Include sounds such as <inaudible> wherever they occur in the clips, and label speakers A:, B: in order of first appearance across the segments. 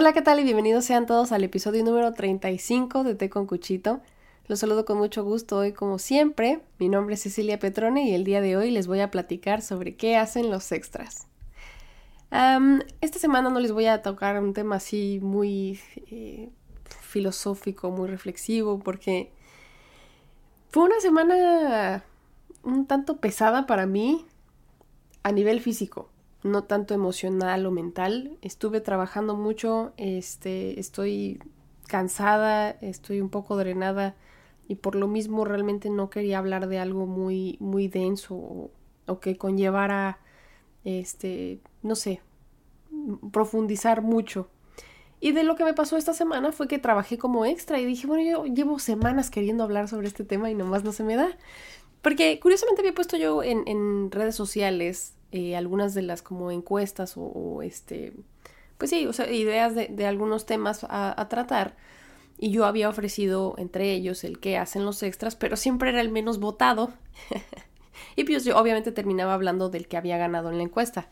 A: Hola, ¿qué tal? Y bienvenidos sean todos al episodio número 35 de Té con Cuchito. Los saludo con mucho gusto hoy como siempre. Mi nombre es Cecilia Petrone y el día de hoy les voy a platicar sobre qué hacen los extras. esta semana no les voy a tocar un tema así muy eh, filosófico, muy reflexivo, porque fue una semana un tanto pesada para mí a nivel físico no tanto emocional o mental. Estuve trabajando mucho, este, estoy cansada, estoy un poco drenada y por lo mismo realmente no quería hablar de algo muy, muy denso o, que conllevara, este, no sé, profundizar mucho. Y de lo que me pasó esta semana fue que trabajé como extra y dije, bueno, yo llevo semanas queriendo hablar sobre este tema y nomás no se me da. Porque curiosamente había puesto yo en redes sociales eh, algunas de las como encuestas o, este, pues sí, o sea, ideas de, algunos temas a, tratar. Y yo había ofrecido entre ellos el que hacen los extras, pero siempre era el menos votado. <laughs> y pues yo obviamente terminaba hablando del que había ganado en la encuesta.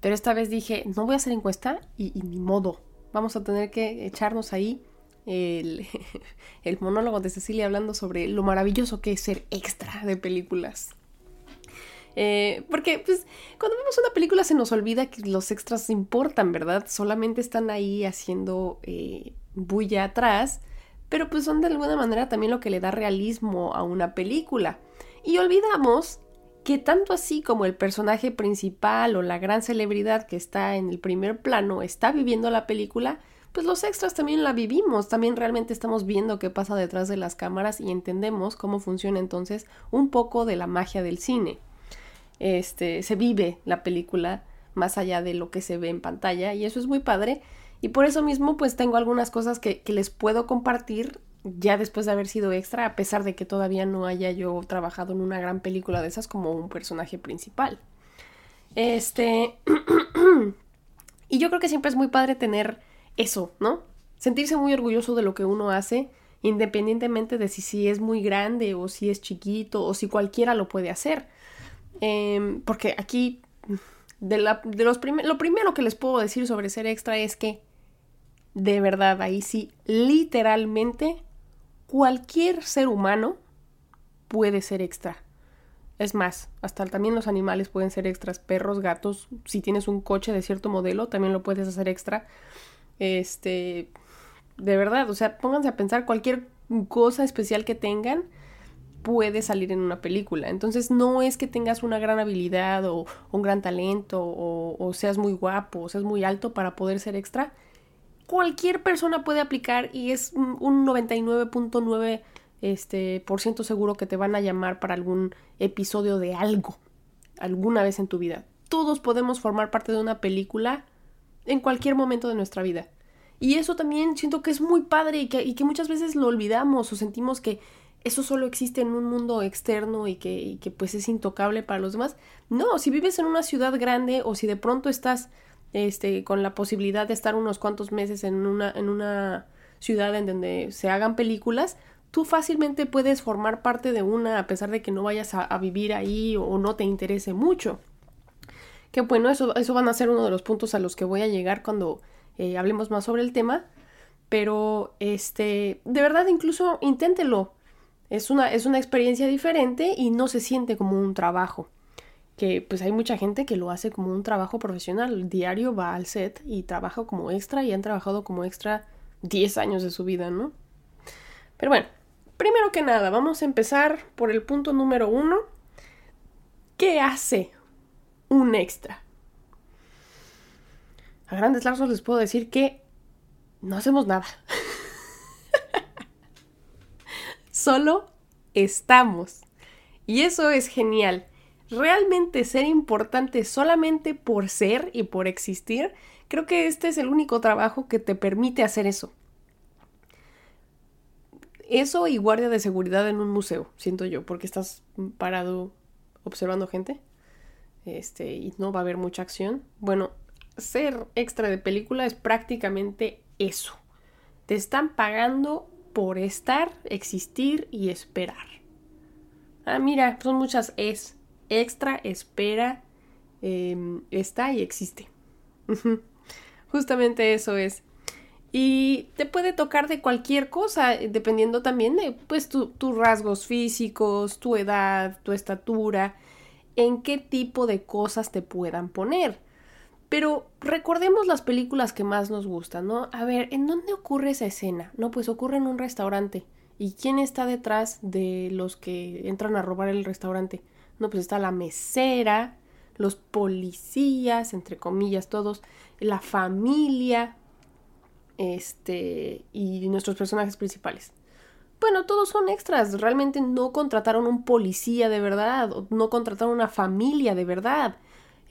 A: Pero esta vez dije, no voy a hacer encuesta y, y ni modo. Vamos a tener que echarnos ahí el, <laughs> el monólogo de Cecilia hablando sobre lo maravilloso que es ser extra de películas. Eh, porque, pues, cuando vemos una película se nos olvida que los extras importan, ¿verdad? Solamente están ahí haciendo eh, bulla atrás, pero pues son de alguna manera también lo que le da realismo a una película. Y olvidamos que tanto así como el personaje principal o la gran celebridad que está en el primer plano está viviendo la película, pues los extras también la vivimos, también realmente estamos viendo qué pasa detrás de las cámaras y entendemos cómo funciona entonces un poco de la magia del cine este, se vive la película más allá de lo que se ve en pantalla y eso es muy padre y por eso mismo pues tengo algunas cosas que, les puedo compartir ya después de haber sido extra a pesar de que todavía no haya yo trabajado en una gran película de esas como un personaje principal. Este <clears throat> y yo creo que siempre es muy padre tener eso, ¿no? Sentirse muy orgulloso de lo que uno hace independientemente de si, si es muy grande o si es chiquito o si cualquiera lo puede hacer Em, porque aquí, de, la, de los lo primero que les puedo decir sobre ser extra es que, de verdad, ahí sí, literalmente, cualquier ser humano puede ser extra. Es más, hasta también los animales pueden ser extras, perros, gatos, si tienes un coche de cierto modelo, también lo puedes hacer extra. Este, de verdad, o sea, pónganse a pensar cualquier cosa especial que tengan puede salir en una película. Entonces no es que tengas una gran habilidad o un gran talento o, seas muy guapo o seas muy alto para poder ser extra. Cualquier persona puede aplicar y es un 99.9 este, por seguro que te van a llamar para algún episodio de algo alguna vez en tu vida. Todos podemos formar parte de una película en cualquier momento de nuestra vida. Y eso también siento que es muy padre y que muchas veces lo olvidamos o sentimos que eso solo existe en un mundo externo y que, que, pues es intocable para los demás. No, si vives en una ciudad grande o si de pronto estás este, con la posibilidad de estar unos cuantos meses en una, en una ciudad en donde se hagan películas, tú fácilmente puedes formar parte de una a pesar de que no vayas a, vivir ahí o, no te interese mucho. Que bueno, eso, eso van a ser uno de los puntos a los que voy a llegar cuando eh, hablemos más sobre el tema. Pero, este, de verdad, incluso inténtelo. Es una, es una experiencia diferente y no se siente como un trabajo. Que pues hay mucha gente que lo hace como un trabajo profesional. Diario va al set y trabaja como extra y han trabajado como extra 10 años de su vida, ¿no? Pero bueno, primero que nada, vamos a empezar por el punto número uno. ¿Qué hace un extra? A grandes lazos les puedo decir que no hacemos nada. <laughs> solo estamos. Y eso es genial. Realmente ser importante solamente por ser y por existir, creo que este es el único trabajo que te permite hacer eso. Eso y guardia de seguridad en un museo, siento yo, porque estás parado observando gente. Este, y no va a haber mucha acción. Bueno, ser extra de película es prácticamente eso. Te están pagando por estar, existir y esperar. Ah, mira, son muchas es. Extra, espera, em, está y existe. Justamente eso es. Y te puede tocar de cualquier cosa, dependiendo también de pues tus rasgos físicos, tu edad, tu estatura, en qué tipo de cosas te puedan poner. Pero recordemos las películas que más nos gustan, ¿no? A ver, ¿en dónde ocurre esa escena? No, pues ocurre en un restaurante. ¿Y quién está detrás de los que entran a robar el restaurante? No, pues está la mesera, los policías, entre comillas, todos, la familia, este, y nuestros personajes principales. Bueno, todos son extras. Realmente no contrataron un policía de verdad, no contrataron una familia de verdad.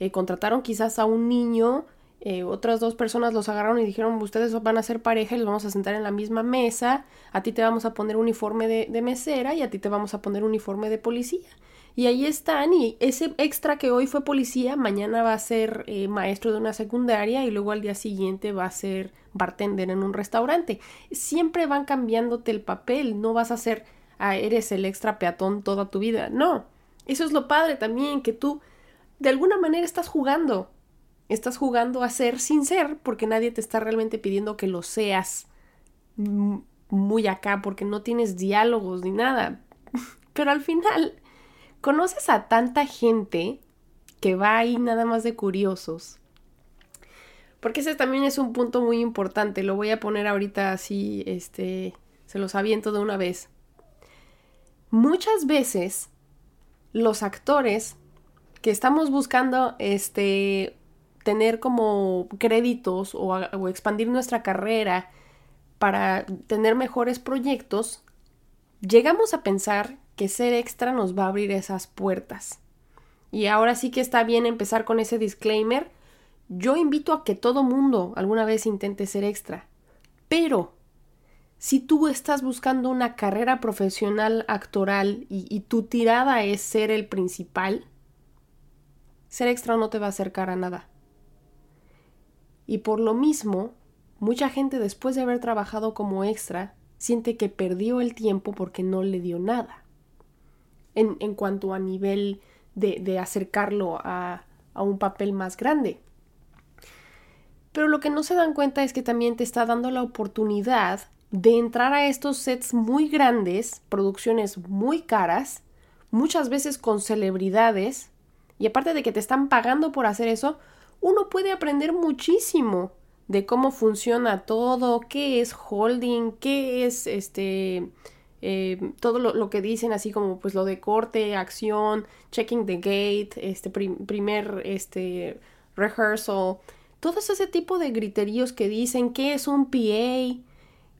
A: Eh, contrataron quizás a un niño, eh, otras dos personas los agarraron y dijeron, ustedes van a ser pareja y los vamos a sentar en la misma mesa, a ti te vamos a poner uniforme de, mesera y a ti te vamos a poner uniforme de policía. Y ahí están, y ese extra que hoy fue policía, mañana va a ser eh, maestro de una secundaria y luego al día siguiente va a ser bartender en un restaurante. Siempre van cambiándote el papel, no vas a ser, ah, eres el extra peatón toda tu vida. No, eso es lo padre también, que tú de alguna manera estás jugando. Estás jugando a ser sin ser porque nadie te está realmente pidiendo que lo seas muy acá porque no tienes diálogos ni nada. <laughs> Pero al final conoces a tanta gente que va ahí nada más de curiosos. Porque ese también es un punto muy importante. Lo voy a poner ahorita así, este, se los aviento de una vez. Muchas veces los actores que estamos buscando, este, tener como créditos o, expandir nuestra carrera para tener mejores proyectos, llegamos a pensar que ser extra nos va a abrir esas puertas. Y ahora sí que está bien empezar con ese disclaimer. Yo invito a que todo mundo alguna vez intente ser extra. Pero si tú estás buscando una carrera profesional actoral y, tu tirada es ser el principal, ser extra no te va a acercar a nada. Y por lo mismo, mucha gente después de haber trabajado como extra siente que perdió el tiempo porque no le dio nada en, cuanto a nivel de, acercarlo a, a un papel más grande. Pero lo que no se dan cuenta es que también te está dando la oportunidad de entrar a estos sets muy grandes, producciones muy caras, muchas veces con celebridades, y aparte de que te están pagando por hacer eso, uno puede aprender muchísimo de cómo funciona todo, qué es holding, qué es este eh, todo lo, que dicen, así como pues lo de corte, acción, checking the gate, este primer este rehearsal, todo ese tipo de griteríos que dicen qué es un PA,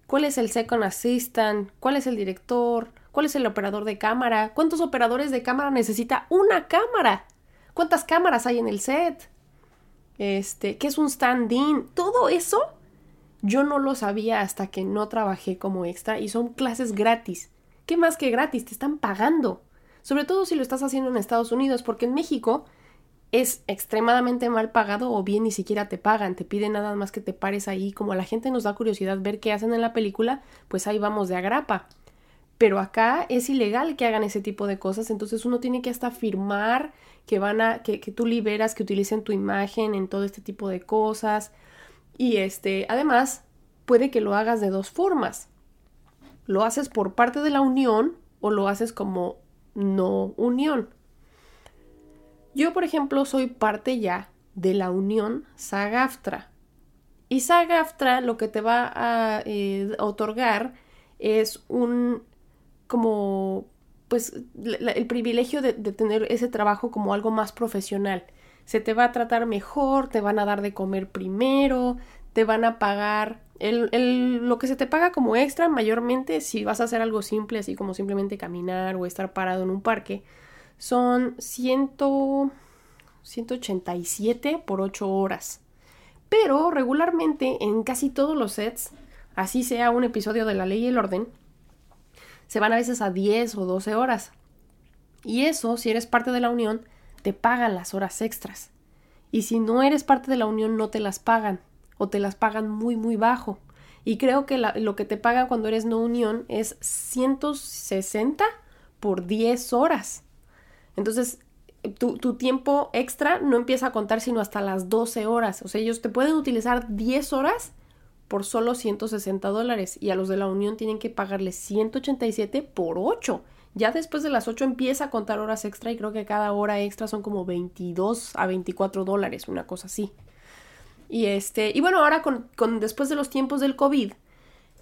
A: cuál es el second assistant, cuál es el director, cuál es el operador de cámara, cuántos operadores de cámara necesita una cámara, cuántas cámaras hay en el set, este, qué es un stand-in, todo eso yo no lo sabía hasta que no trabajé como extra y son clases gratis. ¿Qué más que gratis? Te están pagando. Sobre todo si lo estás haciendo en Estados Unidos, porque en México es extremadamente mal pagado o bien ni siquiera te pagan, te piden nada más que te pares ahí, como la gente nos da curiosidad ver qué hacen en la película, pues ahí vamos de agrapa. Pero acá es ilegal que hagan ese tipo de cosas, entonces uno tiene que hasta firmar que van a, que, que tú liberas, que utilicen tu imagen en todo este tipo de cosas. Y este, además, puede que lo hagas de dos formas. Lo haces por parte de la unión o lo haces como no unión. Yo, por ejemplo, soy parte ya de la unión SAGAFTRA. Y SAGAFTRA lo que te va a eh, otorgar es un como pues el privilegio de, tener ese trabajo como algo más profesional se te va a tratar mejor, te van a dar de comer primero, te van a pagar el, lo que se te paga como extra mayormente si vas a hacer algo simple así como simplemente caminar o estar parado en un parque son 100, 187 por 8 horas. Pero regularmente en casi todos los sets, así sea un episodio de La Ley y el Orden, se van a veces a 10 o 12 horas. Y eso, si eres parte de la unión, te pagan las horas extras. Y si no eres parte de la unión, no te las pagan o te las pagan muy, muy bajo. Y creo que lo que te pagan cuando eres no unión es 160 por 10 horas. Entonces, tu, tu, tiempo extra no empieza a contar sino hasta las 12 horas. O sea, ellos te pueden utilizar 10 horas por solo 160 dólares y a los de la Unión tienen que pagarles 187 por 8. Ya después de las 8 empieza a contar horas extra y creo que cada hora extra son como 22 a 24 dólares, una cosa así. Y este, y bueno, ahora con, con después de los tiempos del COVID,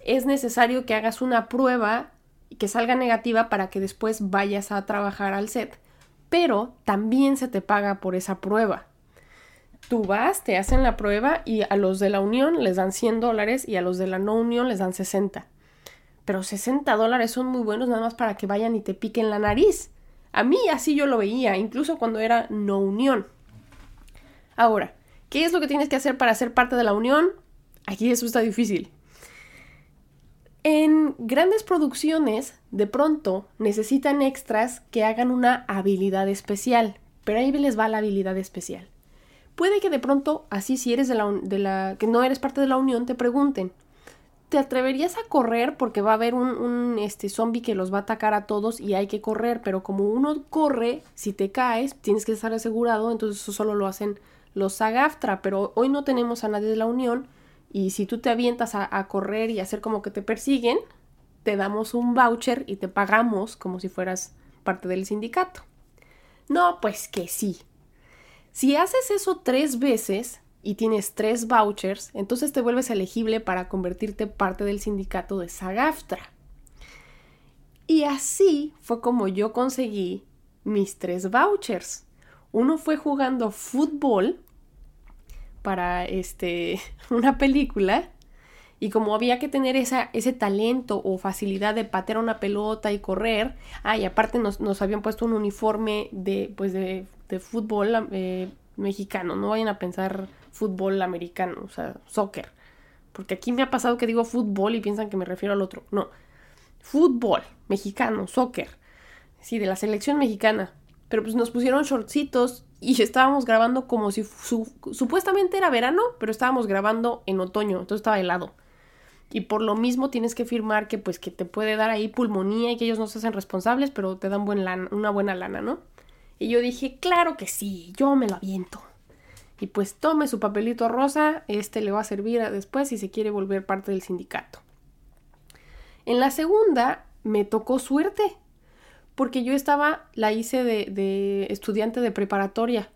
A: es necesario que hagas una prueba que salga negativa para que después vayas a trabajar al set. Pero también se te paga por esa prueba. Tú vas, te hacen la prueba y a los de la unión les dan 100 dólares y a los de la no unión les dan 60. Pero 60 dólares son muy buenos nada más para que vayan y te piquen la nariz. A mí así yo lo veía, incluso cuando era no unión. Ahora, ¿qué es lo que tienes que hacer para ser parte de la unión? Aquí eso está difícil. En grandes producciones, de pronto necesitan extras que hagan una habilidad especial, pero ahí les va la habilidad especial. Puede que de pronto, así si eres de la, de la que no eres parte de la unión, te pregunten, ¿te atreverías a correr? Porque va a haber un, un este, zombie que los va a atacar a todos y hay que correr, pero como uno corre, si te caes, tienes que estar asegurado, entonces eso solo lo hacen los SAGAFTRA, pero hoy no tenemos a nadie de la unión, y si tú te avientas a, correr y hacer como que te persiguen, te damos un voucher y te pagamos como si fueras parte del sindicato. No, pues que sí. Si haces eso tres veces y tienes tres vouchers, entonces te vuelves elegible para convertirte parte del sindicato de SAGAFTRA. Y así fue como yo conseguí mis tres vouchers. Uno fue jugando fútbol para este, <laughs> una película y como había que tener esa, ese talento o facilidad de patear una pelota y correr, ah, y aparte nos, habían puesto un uniforme de, pues de, fútbol eh, mexicano, no vayan a pensar fútbol americano, o sea, soccer, porque aquí me ha pasado que digo fútbol y piensan que me refiero al otro, no, fútbol mexicano, soccer, sí, de la selección mexicana, pero pues nos pusieron shortcitos y estábamos grabando como si supuestamente era verano, pero estábamos grabando en otoño, entonces estaba helado. Y por lo mismo tienes que firmar que pues que te puede dar ahí pulmonía y que ellos no se hacen responsables, pero te dan una buena lana, ¿no? Y yo dije, claro que sí, yo me lo aviento. Y pues tome su papelito rosa, este le va a servir después si se quiere volver parte del sindicato. En la segunda me tocó suerte, porque yo estaba, la hice de, estudiante de preparatoria.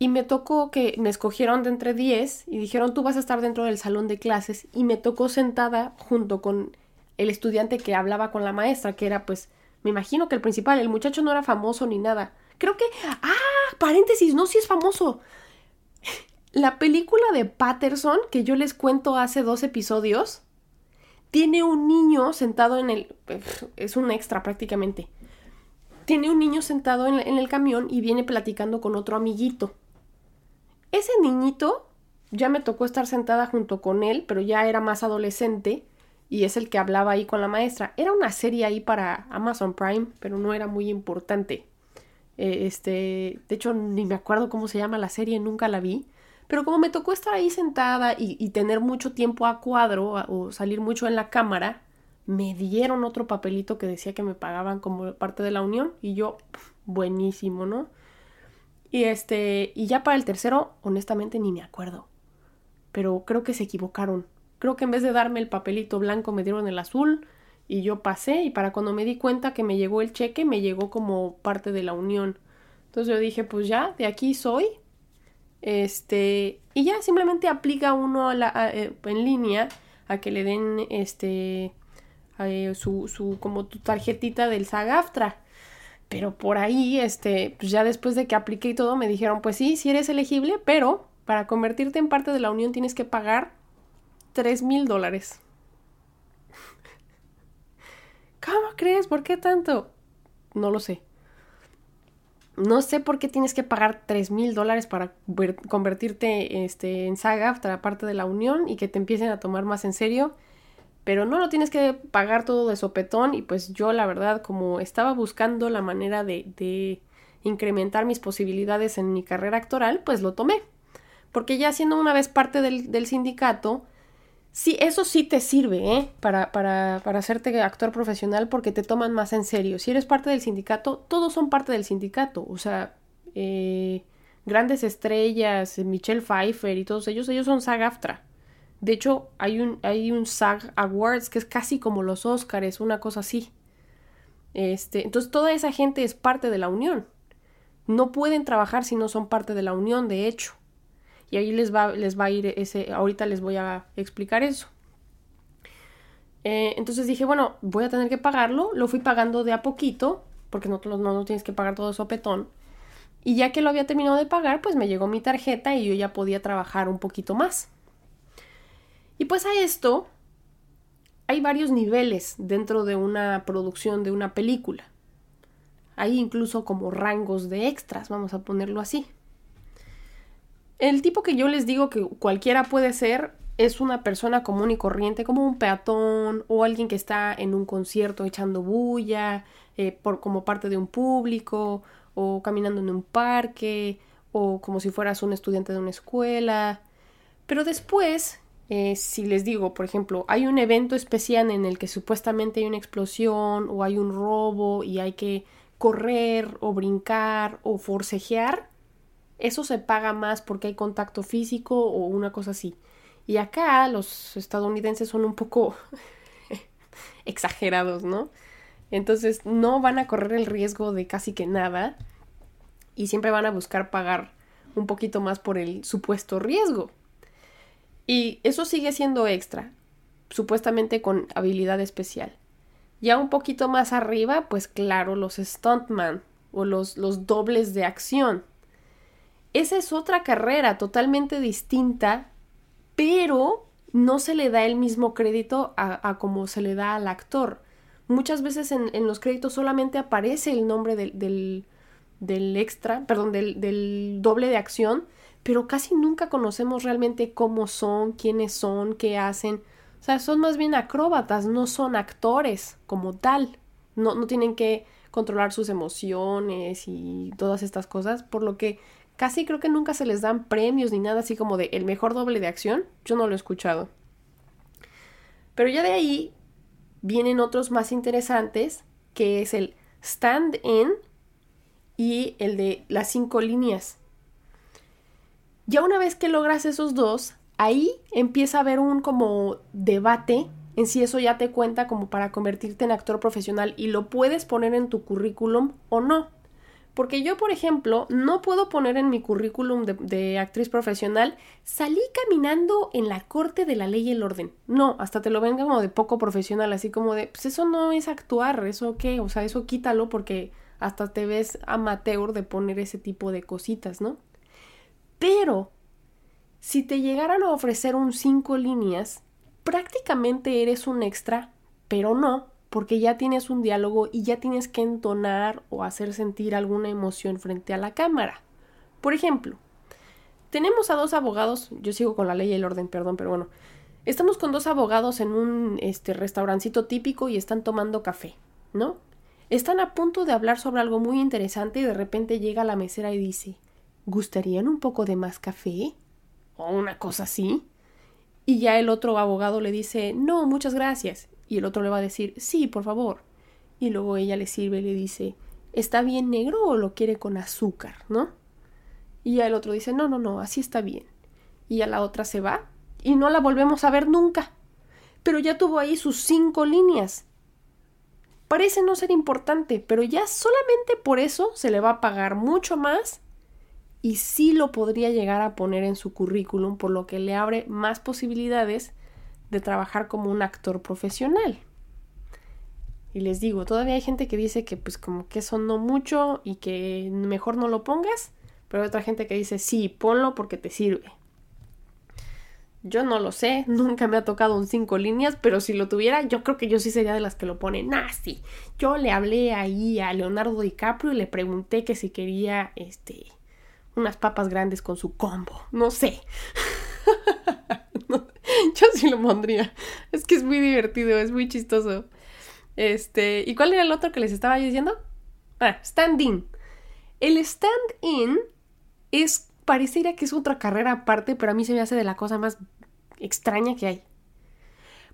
A: Y me tocó que me escogieron de entre 10 y dijeron tú vas a estar dentro del salón de clases y me tocó sentada junto con el estudiante que hablaba con la maestra, que era pues, me imagino que el principal, el muchacho no era famoso ni nada. Creo que, ah, paréntesis, no, si es famoso. La película de Patterson, que yo les cuento hace dos episodios, tiene un niño sentado en el... es un extra prácticamente. Tiene un niño sentado en, el camión y viene platicando con otro amiguito. Ese niñito ya me tocó estar sentada junto con él, pero ya era más adolescente y es el que hablaba ahí con la maestra. Era una serie ahí para Amazon Prime, pero no era muy importante. Eh, este, de hecho, ni me acuerdo cómo se llama la serie, nunca la vi. Pero como me tocó estar ahí sentada y, tener mucho tiempo a cuadro o salir mucho en la cámara, me dieron otro papelito que decía que me pagaban como parte de la unión y yo, buenísimo, ¿no? Y este, y ya para el tercero, honestamente ni me acuerdo. Pero creo que se equivocaron. Creo que en vez de darme el papelito blanco me dieron el azul y yo pasé y para cuando me di cuenta que me llegó el cheque me llegó como parte de la unión. Entonces yo dije, pues ya, de aquí soy, este, y ya simplemente aplica uno eh, en línea a que le den este eh, su, su como tu tarjetita del SAGAFTRA. Pero por ahí, este, pues ya después de que apliqué y todo, me dijeron, pues sí, sí eres elegible, pero para convertirte en parte de la unión tienes que pagar 3 mil dólares. ¿Cómo crees? ¿Por qué tanto? No lo sé. No sé por qué tienes que pagar 3 mil dólares para convertirte este, en saga, parte de la unión, y que te empiecen a tomar más en serio. Pero no lo tienes que pagar todo de sopetón. Y pues yo, la verdad, como estaba buscando la manera de, de incrementar mis posibilidades en mi carrera actoral, pues lo tomé. Porque ya siendo una vez parte del, sindicato, Sí, eso sí te sirve, ¿eh? Para, para, para hacerte actor profesional porque te toman más en serio. Si eres parte del sindicato, todos son parte del sindicato. O sea, eh, grandes estrellas, Michelle Pfeiffer y todos ellos, ellos son SAG-AFTRA. De hecho, hay un, hay un SAG Awards que es casi como los Oscars, una cosa así. Este, entonces toda esa gente es parte de la unión. No pueden trabajar si no son parte de la unión, de hecho. Y ahí les va, les va a ir ese, ahorita les voy a explicar eso. Eh, entonces dije, bueno, voy a tener que pagarlo. Lo fui pagando de a poquito, porque no, no, no tienes que pagar todo sopetón. Y ya que lo había terminado de pagar, pues me llegó mi tarjeta y yo ya podía trabajar un poquito más. Y pues a esto hay varios niveles dentro de una producción de una película. Hay incluso como rangos de extras, vamos a ponerlo así. El tipo que yo les digo que cualquiera puede ser es una persona común y corriente, como un peatón o alguien que está en un concierto echando bulla, eh, por, como parte de un público, o caminando en un parque, o como si fueras un estudiante de una escuela. Pero después, eh, si les digo, por ejemplo, hay un evento especial en el que supuestamente hay una explosión o hay un robo y hay que correr o brincar o forcejear, eso se paga más porque hay contacto físico o una cosa así. Y acá los estadounidenses son un poco <laughs> exagerados, ¿no? Entonces no van a correr el riesgo de casi que nada y siempre van a buscar pagar un poquito más por el supuesto riesgo. Y eso sigue siendo extra, supuestamente con habilidad especial. Ya un poquito más arriba, pues claro, los stuntman o los, los dobles de acción. Esa es otra carrera totalmente distinta, pero no se le da el mismo crédito a, como se le da al actor. Muchas veces en, los créditos solamente aparece el nombre del, del, extra, perdón, del, del doble de acción, pero casi nunca conocemos realmente cómo son, quiénes son, qué hacen. O sea, son más bien acróbatas, no son actores como tal. No, no tienen que controlar sus emociones y todas estas cosas, por lo que casi creo que nunca se les dan premios ni nada así como de el mejor doble de acción. Yo no lo he escuchado. Pero ya de ahí vienen otros más interesantes, que es el stand-in y el de las cinco líneas. Ya una vez que logras esos dos, ahí empieza a haber un como debate en si eso ya te cuenta como para convertirte en actor profesional y lo puedes poner en tu currículum o no. Porque yo, por ejemplo, no puedo poner en mi currículum de, actriz profesional, salí caminando en la corte de la ley y el orden. No, hasta te lo venga como de poco profesional, así como de, pues eso no es actuar, eso qué, o sea, eso quítalo porque hasta te ves amateur de poner ese tipo de cositas, ¿no? Pero si te llegaran a ofrecer un cinco líneas, prácticamente eres un extra, pero no, porque ya tienes un diálogo y ya tienes que entonar o hacer sentir alguna emoción frente a la cámara. Por ejemplo, tenemos a dos abogados, yo sigo con la ley y el orden, perdón, pero bueno, estamos con dos abogados en un este, restaurancito típico y están tomando café, ¿no? Están a punto de hablar sobre algo muy interesante y de repente llega la mesera y dice, ¿gustarían un poco de más café? o una cosa así. Y ya el otro abogado le dice, no, muchas gracias. Y el otro le va a decir, sí, por favor. Y luego ella le sirve y le dice, ¿está bien negro o lo quiere con azúcar? ¿No? Y ya el otro dice, no, no, no, así está bien. Y ya la otra se va y no la volvemos a ver nunca. Pero ya tuvo ahí sus cinco líneas. Parece no ser importante, pero ya solamente por eso se le va a pagar mucho más y sí lo podría llegar a poner en su currículum, por lo que le abre más posibilidades de trabajar como un actor profesional. Y les digo, todavía hay gente que dice que pues como que eso no mucho y que mejor no lo pongas, pero hay otra gente que dice, sí, ponlo porque te sirve. Yo no lo sé, <laughs> nunca me ha tocado un cinco líneas, pero si lo tuviera, yo creo que yo sí sería de las que lo ponen. Ah, sí. Yo le hablé ahí a Leonardo DiCaprio y le pregunté que si quería, este, unas papas grandes con su combo. No sé. <laughs> yo sí lo pondría. Es que es muy divertido, es muy chistoso. Este, ¿y cuál era el otro que les estaba diciendo? Ah, stand-in. El stand-in es, pareciera que es otra carrera aparte, pero a mí se me hace de la cosa más extraña que hay.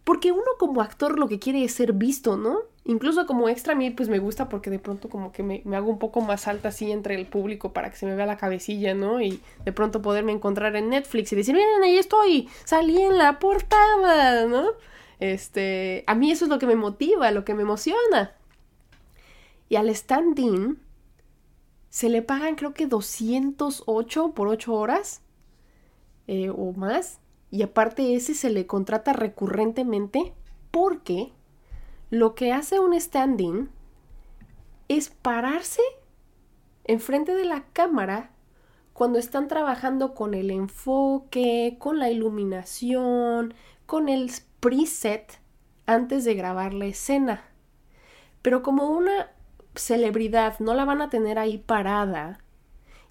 A: Porque uno como actor lo que quiere es ser visto, ¿no? Incluso como extra a mí pues me gusta porque de pronto como que me, hago un poco más alta así entre el público para que se me vea la cabecilla, ¿no? Y de pronto poderme encontrar en Netflix y decir, miren, ahí estoy, salí en la portada, ¿no? Este, a mí eso es lo que me motiva, lo que me emociona. Y al stand-in se le pagan creo que 208 por 8 horas eh, o más. Y aparte ese se le contrata recurrentemente porque lo que hace un standing es pararse enfrente de la cámara cuando están trabajando con el enfoque, con la iluminación, con el preset antes de grabar la escena. Pero como una celebridad no la van a tener ahí parada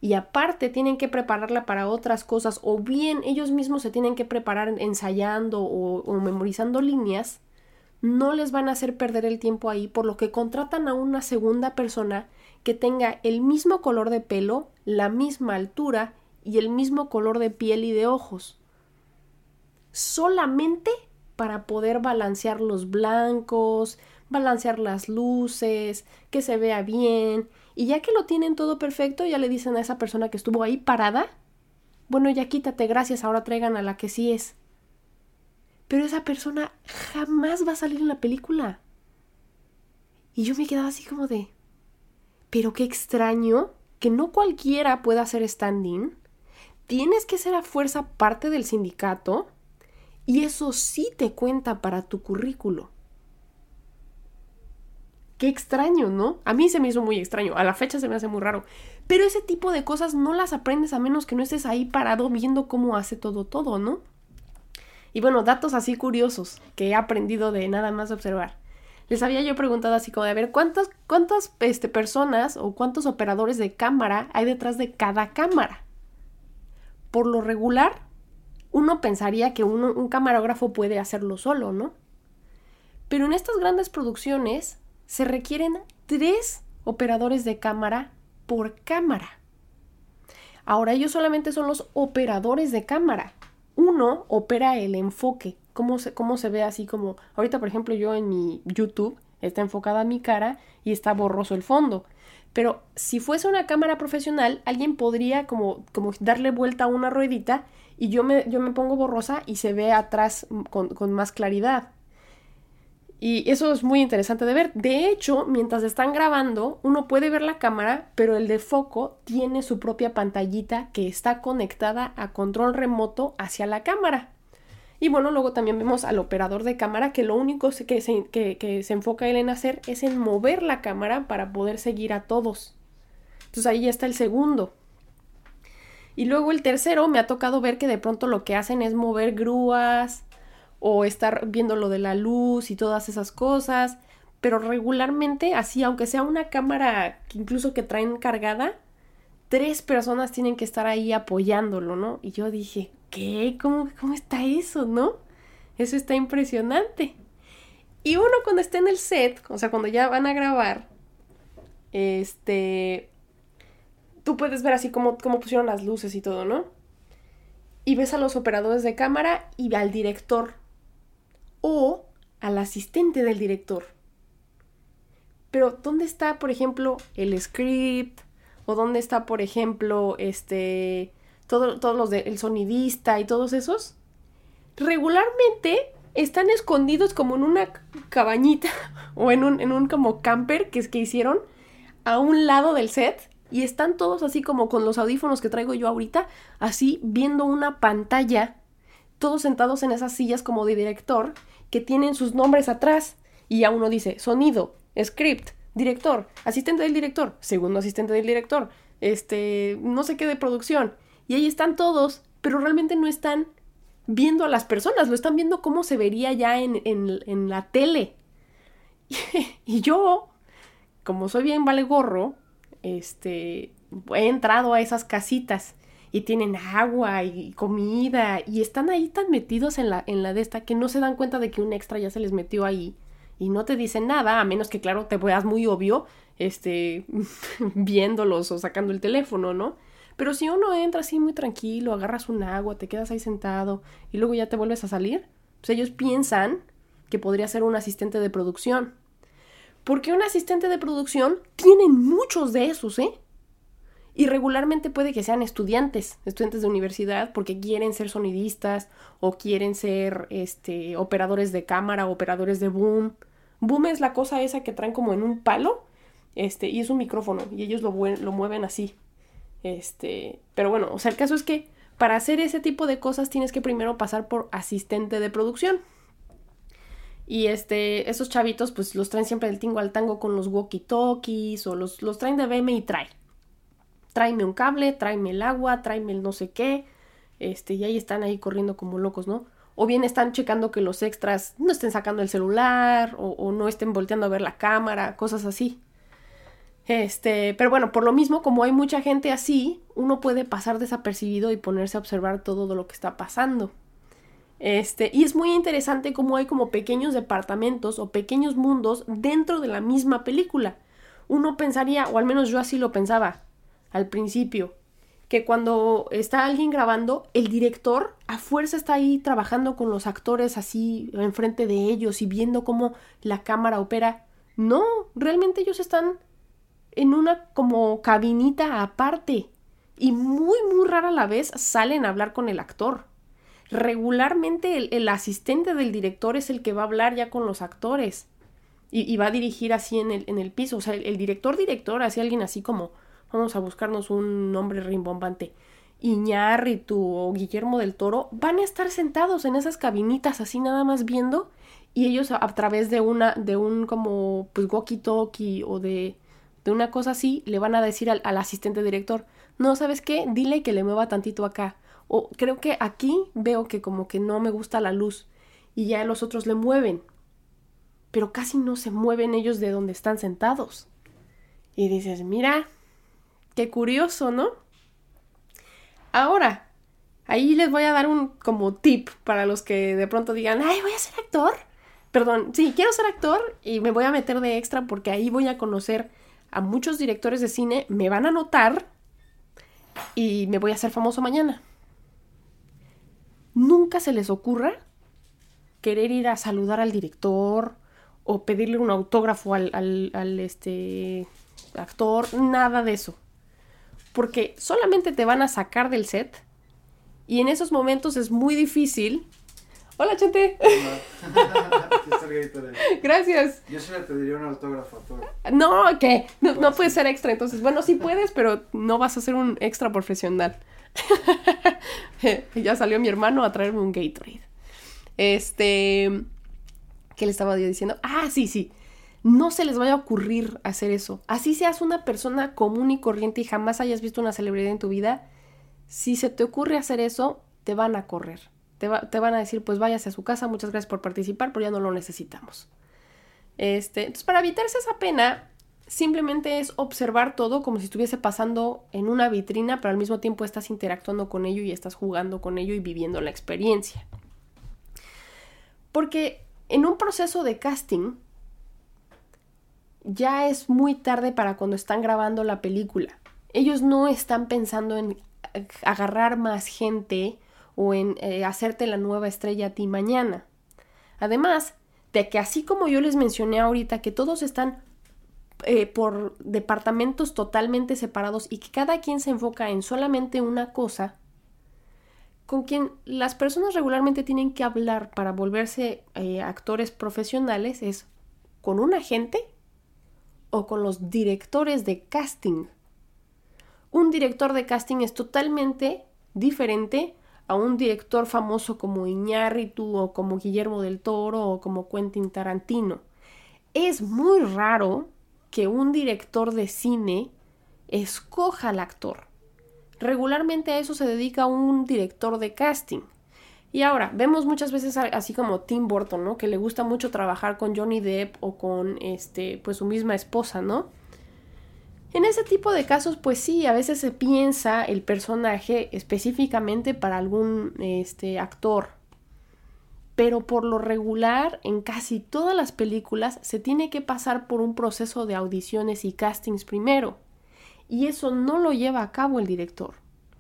A: y aparte tienen que prepararla para otras cosas o bien ellos mismos se tienen que preparar ensayando o, memorizando líneas, no les van a hacer perder el tiempo ahí, por lo que contratan a una segunda persona que tenga el mismo color de pelo, la misma altura y el mismo color de piel y de ojos. Solamente para poder balancear los blancos, balancear las luces, que se vea bien. Y ya que lo tienen todo perfecto, ya le dicen a esa persona que estuvo ahí parada, bueno, ya quítate, gracias, ahora traigan a la que sí es. Pero esa persona jamás va a salir en la película. Y yo me quedaba así como de, pero qué extraño que no cualquiera pueda hacer stand-in. Tienes que ser a fuerza parte del sindicato y eso sí te cuenta para tu currículo. Qué extraño, ¿no? A mí se me hizo muy extraño, a la fecha se me hace muy raro. Pero ese tipo de cosas no las aprendes a menos que no estés ahí parado viendo cómo hace todo todo, ¿no? Y bueno, datos así curiosos que he aprendido de nada más observar. Les había yo preguntado así como de a ver cuántas, cuántas este, personas o cuántos operadores de cámara hay detrás de cada cámara. Por lo regular, uno pensaría que un camarógrafo puede hacerlo solo, ¿no? Pero en estas grandes producciones se requieren tres operadores de cámara por cámara. Ahora ellos solamente son los operadores de cámara. Uno opera el enfoque, cómo se, cómo se ve así como, ahorita por ejemplo yo en mi YouTube está enfocada mi cara y está borroso el fondo. Pero si fuese una cámara profesional, alguien podría como, como darle vuelta a una ruedita y yo me, yo me pongo borrosa y se ve atrás con, más claridad. Y eso es muy interesante de ver. De hecho, mientras están grabando, uno puede ver la cámara, pero el de foco tiene su propia pantallita que está conectada a control remoto hacia la cámara. Y bueno, luego también vemos al operador de cámara que lo único que se, que, se enfoca él en hacer es en mover la cámara para poder seguir a todos. Entonces ahí ya está el segundo. Y luego el tercero me ha tocado ver que de pronto lo que hacen es mover grúas o estar viendo lo de la luz y todas esas cosas. Pero regularmente, así, aunque sea una cámara que incluso que traen cargada, tres personas tienen que estar ahí apoyándolo, ¿no? Y yo dije, ¿qué? ¿Cómo, cómo está eso, no? Eso está impresionante. Y uno cuando está en el set, o sea, cuando ya van a grabar, este, tú puedes ver así cómo, cómo pusieron las luces y todo, ¿no? Y ves a los operadores de cámara y al director o al asistente del director. Pero ¿dónde está, por ejemplo, el script? ¿O dónde está, por ejemplo, este todos los del sonidista y todos esos? Regularmente están escondidos como en una cabañita <laughs> o en un, en un como camper que es que hicieron a un lado del set y están todos así como con los audífonos que traigo yo ahorita, así viendo una pantalla, todos sentados en esas sillas como de director, que tienen sus nombres atrás. Y a uno dice sonido, script, director, asistente del director, segundo asistente del director, este, no sé qué de producción. Y ahí están todos, pero realmente no están viendo a las personas, lo están viendo cómo se vería ya en, en, en la tele. <laughs> y yo, como soy bien vale gorro, este, he entrado a esas casitas y tienen agua y comida y están ahí tan metidos en la, en la de esta que no se dan cuenta de que un extra ya se les metió ahí y no te dicen nada, a menos que claro te veas muy obvio, este, <laughs> viéndolos o sacando el teléfono, ¿no? Pero si uno entra así muy tranquilo, agarras un agua, te quedas ahí sentado y luego ya te vuelves a salir, pues ellos piensan que podría ser un asistente de producción. Porque un asistente de producción tiene muchos de esos, ¿eh? Y regularmente puede que sean estudiantes, estudiantes de universidad, porque quieren ser sonidistas o quieren ser este, operadores de cámara, operadores de boom. Boom es la cosa esa que traen como en un palo, este, y es un micrófono, y ellos lo, mueven así. Este, pero bueno, o sea, el caso es que para hacer ese tipo de cosas tienes que primero pasar por asistente de producción. Y este, esos chavitos pues los traen siempre del tingo al tango con los walkie-talkies o los, los traen de BM y trae tráeme un cable, tráeme el agua, tráeme el no sé qué, este, y ahí están ahí corriendo como locos, ¿no? O bien están checando que los extras no estén sacando el celular o, no estén volteando a ver la cámara, cosas así. Este, pero bueno, por lo mismo, como hay mucha gente así, uno puede pasar desapercibido y ponerse a observar todo lo que está pasando. Este, y es muy interesante cómo hay como pequeños departamentos o pequeños mundos dentro de la misma película. Uno pensaría, o al menos yo así lo pensaba, al principio, que cuando está alguien grabando, el director a fuerza está ahí trabajando con los actores así enfrente de ellos y viendo cómo la cámara opera. No, realmente ellos están en una como cabinita aparte y muy muy rara la vez salen a hablar con el actor. Regularmente el, asistente del director es el que va a hablar ya con los actores y, va a dirigir así en el, en el piso. O sea, el, el director director, así alguien así como vamos a buscarnos un nombre rimbombante, Iñárritu o Guillermo del Toro, van a estar sentados en esas cabinitas así nada más viendo y ellos a, través de una, de un como pues walkie talkie o de, de una cosa así, le van a decir al asistente director, no, ¿sabes qué? Dile que le mueva tantito acá. O creo que aquí veo que como que no me gusta la luz y ya los otros le mueven. Pero casi no se mueven ellos de donde están sentados. Y dices, mira, Qué curioso, ¿no? Ahora, ahí les voy a dar un como tip para los que de pronto digan, ay, voy a ser actor. Perdón, sí, quiero ser actor y me voy a meter de extra porque ahí voy a conocer a muchos directores de cine, me van a notar y me voy a hacer famoso mañana. Nunca se les ocurra querer ir a saludar al director o pedirle un autógrafo al, este, actor, nada de eso porque solamente te van a sacar del set y en esos momentos es muy difícil. Hola, Chente. <laughs> Gracias.
B: Yo sí le pediría un autógrafo a todo.
A: No, ¿qué? No, no puedes ser extra, entonces, bueno, sí puedes, pero no vas a ser un extra profesional. <laughs> ya salió mi hermano a traerme un Gatorade. Este, ¿qué le estaba yo diciendo? Ah, sí, sí no se les vaya a ocurrir hacer eso. Así seas una persona común y corriente y jamás hayas visto una celebridad en tu vida, si se te ocurre hacer eso, te van a correr. Te, van a decir, pues váyase a su casa, muchas gracias por participar, pero ya no lo necesitamos. Este, entonces, para evitarse esa pena, simplemente es observar todo como si estuviese pasando en una vitrina, pero al mismo tiempo estás interactuando con ello y estás jugando con ello y viviendo la experiencia. Porque en un proceso de casting, ya es muy tarde para cuando están grabando la película. Ellos no están pensando en agarrar más gente o en eh, hacerte la nueva estrella a ti mañana. Además de que así como yo les mencioné ahorita que todos están eh, por departamentos totalmente separados y que cada quien se enfoca en solamente una cosa, con quien las personas regularmente tienen que hablar para volverse eh, actores profesionales es con un agente o con los directores de casting. Un director de casting es totalmente diferente a un director famoso como Iñárritu o como Guillermo del Toro o como Quentin Tarantino. Es muy raro que un director de cine escoja al actor. Regularmente a eso se dedica un director de casting. Y ahora, vemos muchas veces así como Tim Burton, ¿no? Que le gusta mucho trabajar con Johnny Depp o con este, pues su misma esposa, ¿no? En ese tipo de casos, pues sí, a veces se piensa el personaje específicamente para algún este, actor. Pero por lo regular, en casi todas las películas se tiene que pasar por un proceso de audiciones y castings primero. Y eso no lo lleva a cabo el director,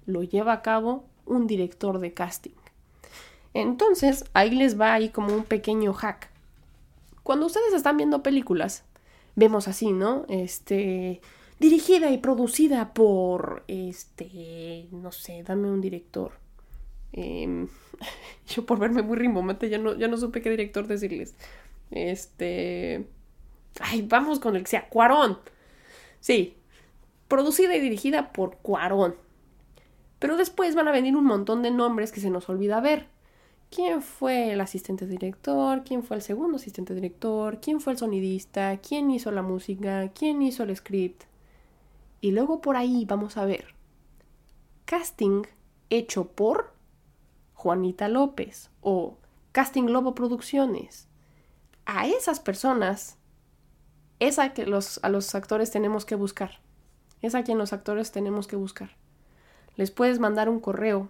A: lo lleva a cabo un director de casting. Entonces, ahí les va ahí como un pequeño hack. Cuando ustedes están viendo películas, vemos así, ¿no? Este, dirigida y producida por, este, no sé, dame un director. Em, <laughs> yo por verme muy rimbombante ya no, ya no supe qué director decirles. Este, ay, vamos con el que sea, Cuarón. Sí, producida y dirigida por Cuarón. Pero después van a venir un montón de nombres que se nos olvida ver. ¿Quién fue el asistente director? ¿Quién fue el segundo asistente director? ¿Quién fue el sonidista? ¿Quién hizo la música? ¿Quién hizo el script? Y luego por ahí vamos a ver casting hecho por Juanita López o Casting Globo Producciones. A esas personas es a que los, a los actores tenemos que buscar. Es a quien los actores tenemos que buscar. Les puedes mandar un correo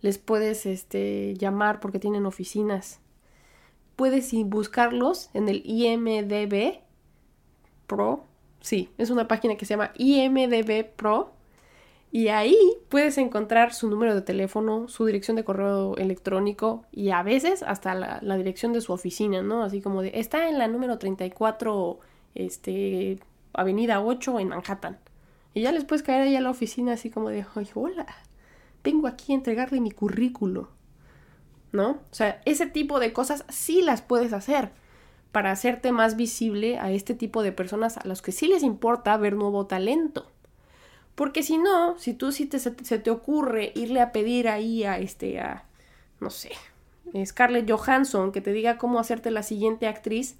A: les puedes este, llamar porque tienen oficinas. Puedes buscarlos en el IMDB Pro. Sí, es una página que se llama IMDB Pro. Y ahí puedes encontrar su número de teléfono, su dirección de correo electrónico y a veces hasta la, la dirección de su oficina, ¿no? Así como de, está en la número 34, este, Avenida 8 en Manhattan. Y ya les puedes caer ahí a la oficina así como de, Oye, hola, vengo aquí a entregarle mi currículo. ¿No? O sea, ese tipo de cosas sí las puedes hacer para hacerte más visible a este tipo de personas a los que sí les importa ver nuevo talento. Porque si no, si tú sí te, se, te ocurre irle a pedir ahí a este, a, no sé, Scarlett Johansson que te diga cómo hacerte la siguiente actriz,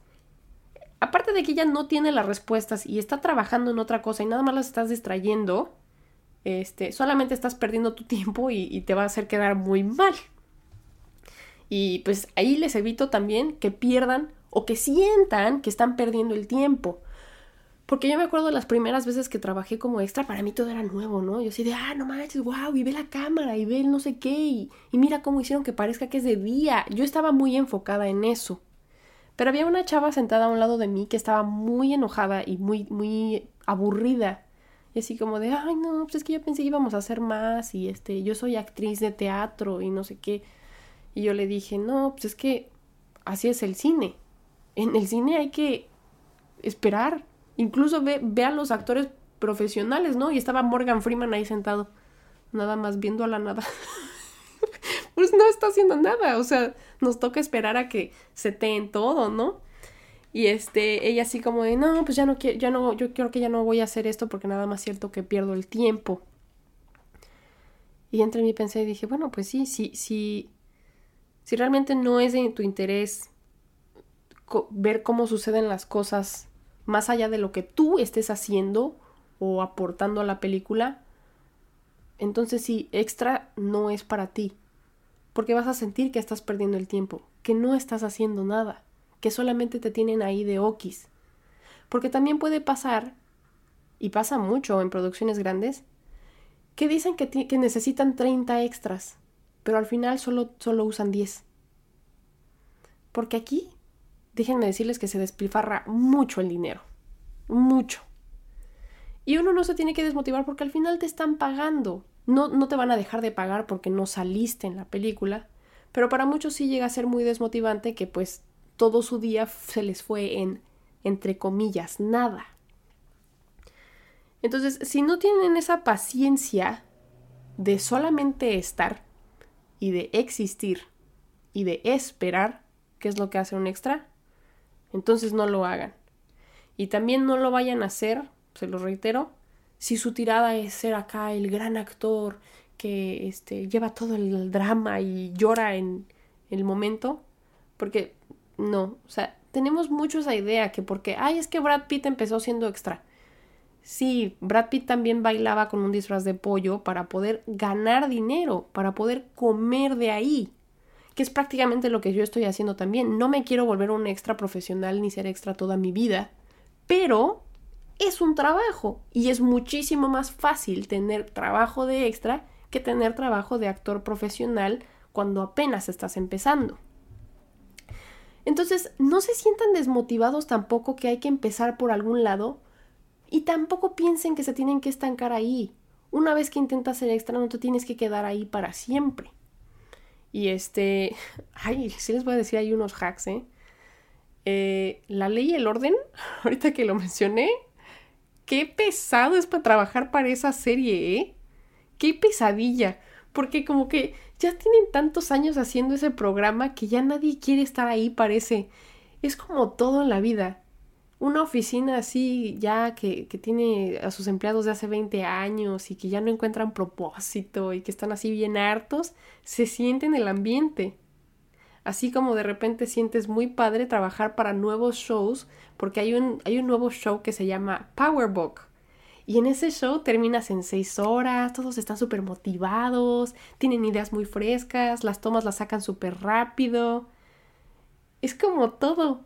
A: aparte de que ella no tiene las respuestas y está trabajando en otra cosa y nada más las estás distrayendo, este, solamente estás perdiendo tu tiempo y, te va a hacer quedar muy mal. Y pues ahí les evito también que pierdan o que sientan que están perdiendo el tiempo. Porque yo me acuerdo las primeras veces que trabajé como extra, para mí todo era nuevo, ¿no? Yo así de, ah, no manches, wow, y ve la cámara, y ve el no sé qué, y, y, mira cómo hicieron que parezca que es de día. Yo estaba muy enfocada en eso. Pero había una chava sentada a un lado de mí que estaba muy enojada y muy, muy aburrida y así como de, ay, no, pues es que yo pensé que íbamos a hacer más y este, yo soy actriz de teatro y no sé qué. Y yo le dije, no, pues es que así es el cine. En el cine hay que esperar. Incluso ve, ve a los actores profesionales, ¿no? Y estaba Morgan Freeman ahí sentado, nada más viendo a la nada. <laughs> pues no está haciendo nada, o sea, nos toca esperar a que se en todo, ¿no? Y este, ella así como de, no, pues ya no quiero, ya no, yo creo que ya no voy a hacer esto porque nada más cierto que pierdo el tiempo. Y entre mí pensé y dije, bueno, pues sí, sí, sí, si realmente no es de tu interés ver cómo suceden las cosas más allá de lo que tú estés haciendo o aportando a la película, entonces sí, extra no es para ti, porque vas a sentir que estás perdiendo el tiempo, que no estás haciendo nada que solamente te tienen ahí de okis. Porque también puede pasar, y pasa mucho en producciones grandes, que dicen que, necesitan 30 extras, pero al final solo, solo usan 10. Porque aquí, déjenme decirles que se despilfarra mucho el dinero. Mucho. Y uno no se tiene que desmotivar porque al final te están pagando. No, no te van a dejar de pagar porque no saliste en la película. Pero para muchos sí llega a ser muy desmotivante que pues todo su día se les fue en, entre comillas, nada. Entonces, si no tienen esa paciencia de solamente estar y de existir y de esperar, que es lo que hace un extra, entonces no lo hagan. Y también no lo vayan a hacer, se lo reitero, si su tirada es ser acá el gran actor que este, lleva todo el drama y llora en el momento, porque no, o sea, tenemos mucho esa idea que porque, ay, es que Brad Pitt empezó siendo extra. Sí, Brad Pitt también bailaba con un disfraz de pollo para poder ganar dinero, para poder comer de ahí, que es prácticamente lo que yo estoy haciendo también. No me quiero volver un extra profesional ni ser extra toda mi vida, pero es un trabajo y es muchísimo más fácil tener trabajo de extra que tener trabajo de actor profesional cuando apenas estás empezando. Entonces, no se sientan desmotivados tampoco que hay que empezar por algún lado y tampoco piensen que se tienen que estancar ahí. Una vez que intentas ser extra, no te tienes que quedar ahí para siempre. Y este, <laughs> ay, sí les voy a decir, hay unos hacks, ¿eh? Eh, la ley y el orden, <laughs> ahorita que lo mencioné, qué pesado es para trabajar para esa serie, ¿eh? Qué pesadilla. Porque como que ya tienen tantos años haciendo ese programa que ya nadie quiere estar ahí, parece. Es como todo en la vida. Una oficina así ya que, que tiene a sus empleados de hace 20 años y que ya no encuentran propósito y que están así bien hartos, se siente en el ambiente. Así como de repente sientes muy padre trabajar para nuevos shows, porque hay un, hay un nuevo show que se llama Powerbook. Y en ese show terminas en seis horas, todos están súper motivados, tienen ideas muy frescas, las tomas las sacan súper rápido. Es como todo.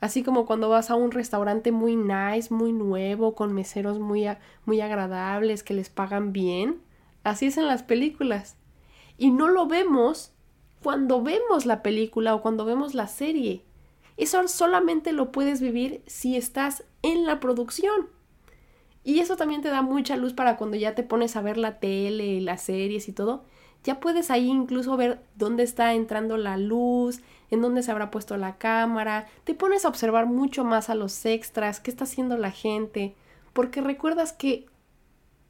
A: Así como cuando vas a un restaurante muy nice, muy nuevo, con meseros muy, muy agradables, que les pagan bien. Así es en las películas. Y no lo vemos cuando vemos la película o cuando vemos la serie. Eso solamente lo puedes vivir si estás en la producción. Y eso también te da mucha luz para cuando ya te pones a ver la tele, las series y todo. Ya puedes ahí incluso ver dónde está entrando la luz, en dónde se habrá puesto la cámara. Te pones a observar mucho más a los extras, qué está haciendo la gente, porque recuerdas que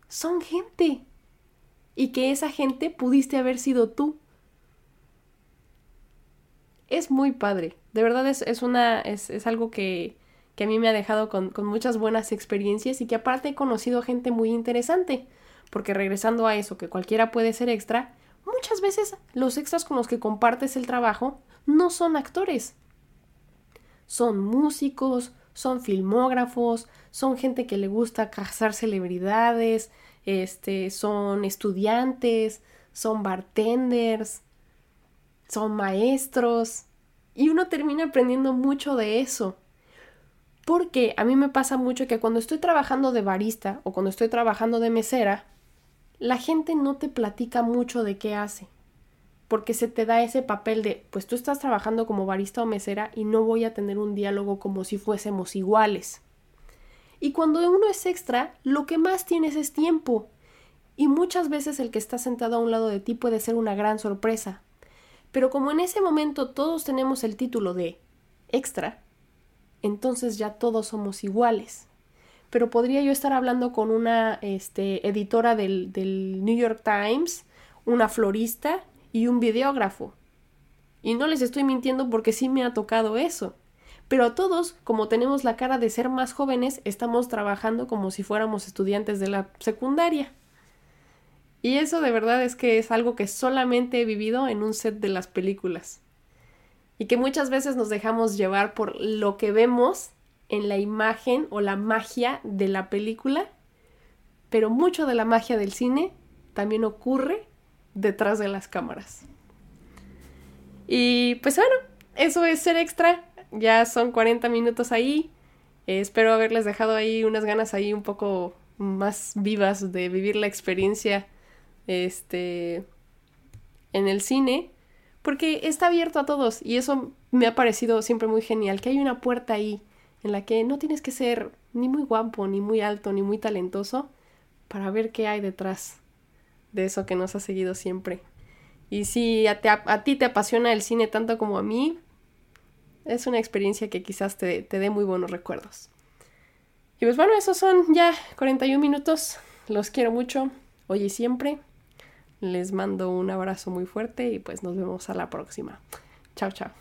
A: son gente y que esa gente pudiste haber sido tú es muy padre. De verdad es, es una, es, es, algo que, que a mí me ha dejado con, con, muchas buenas experiencias y que aparte he conocido gente muy interesante. Porque regresando a eso, que cualquiera puede ser extra, muchas veces los extras con los que compartes el trabajo no son actores. Son músicos, son filmógrafos, son gente que le gusta cazar celebridades, este, son estudiantes, son bartenders, son maestros y uno termina aprendiendo mucho de eso. Porque a mí me pasa mucho que cuando estoy trabajando de barista o cuando estoy trabajando de mesera, la gente no te platica mucho de qué hace. Porque se te da ese papel de, pues tú estás trabajando como barista o mesera y no voy a tener un diálogo como si fuésemos iguales. Y cuando uno es extra, lo que más tienes es tiempo. Y muchas veces el que está sentado a un lado de ti puede ser una gran sorpresa, pero como en ese momento todos tenemos el título de extra, entonces ya todos somos iguales. Pero podría yo estar hablando con una este, editora del, del New York Times, una florista y un videógrafo. Y no les estoy mintiendo porque sí me ha tocado eso. Pero todos, como tenemos la cara de ser más jóvenes, estamos trabajando como si fuéramos estudiantes de la secundaria. Y eso de verdad es que es algo que solamente he vivido en un set de las películas. Y que muchas veces nos dejamos llevar por lo que vemos en la imagen o la magia de la película, pero mucho de la magia del cine también ocurre detrás de las cámaras. Y pues bueno, eso es ser extra. Ya son 40 minutos ahí. espero haberles dejado ahí unas ganas ahí un poco más vivas de vivir la experiencia este, en el cine, porque está abierto a todos y eso me ha parecido siempre muy genial, que hay una puerta ahí en la que no tienes que ser ni muy guapo, ni muy alto, ni muy talentoso para ver qué hay detrás de eso que nos ha seguido siempre. Y si a, ti te apasiona el cine tanto como a mí, es una experiencia que quizás te, te dé muy buenos recuerdos. Y pues bueno, esos son ya 41 minutos. Los quiero mucho, hoy y siempre. Les mando un abrazo muy fuerte y pues nos vemos a la próxima. Chao, chao.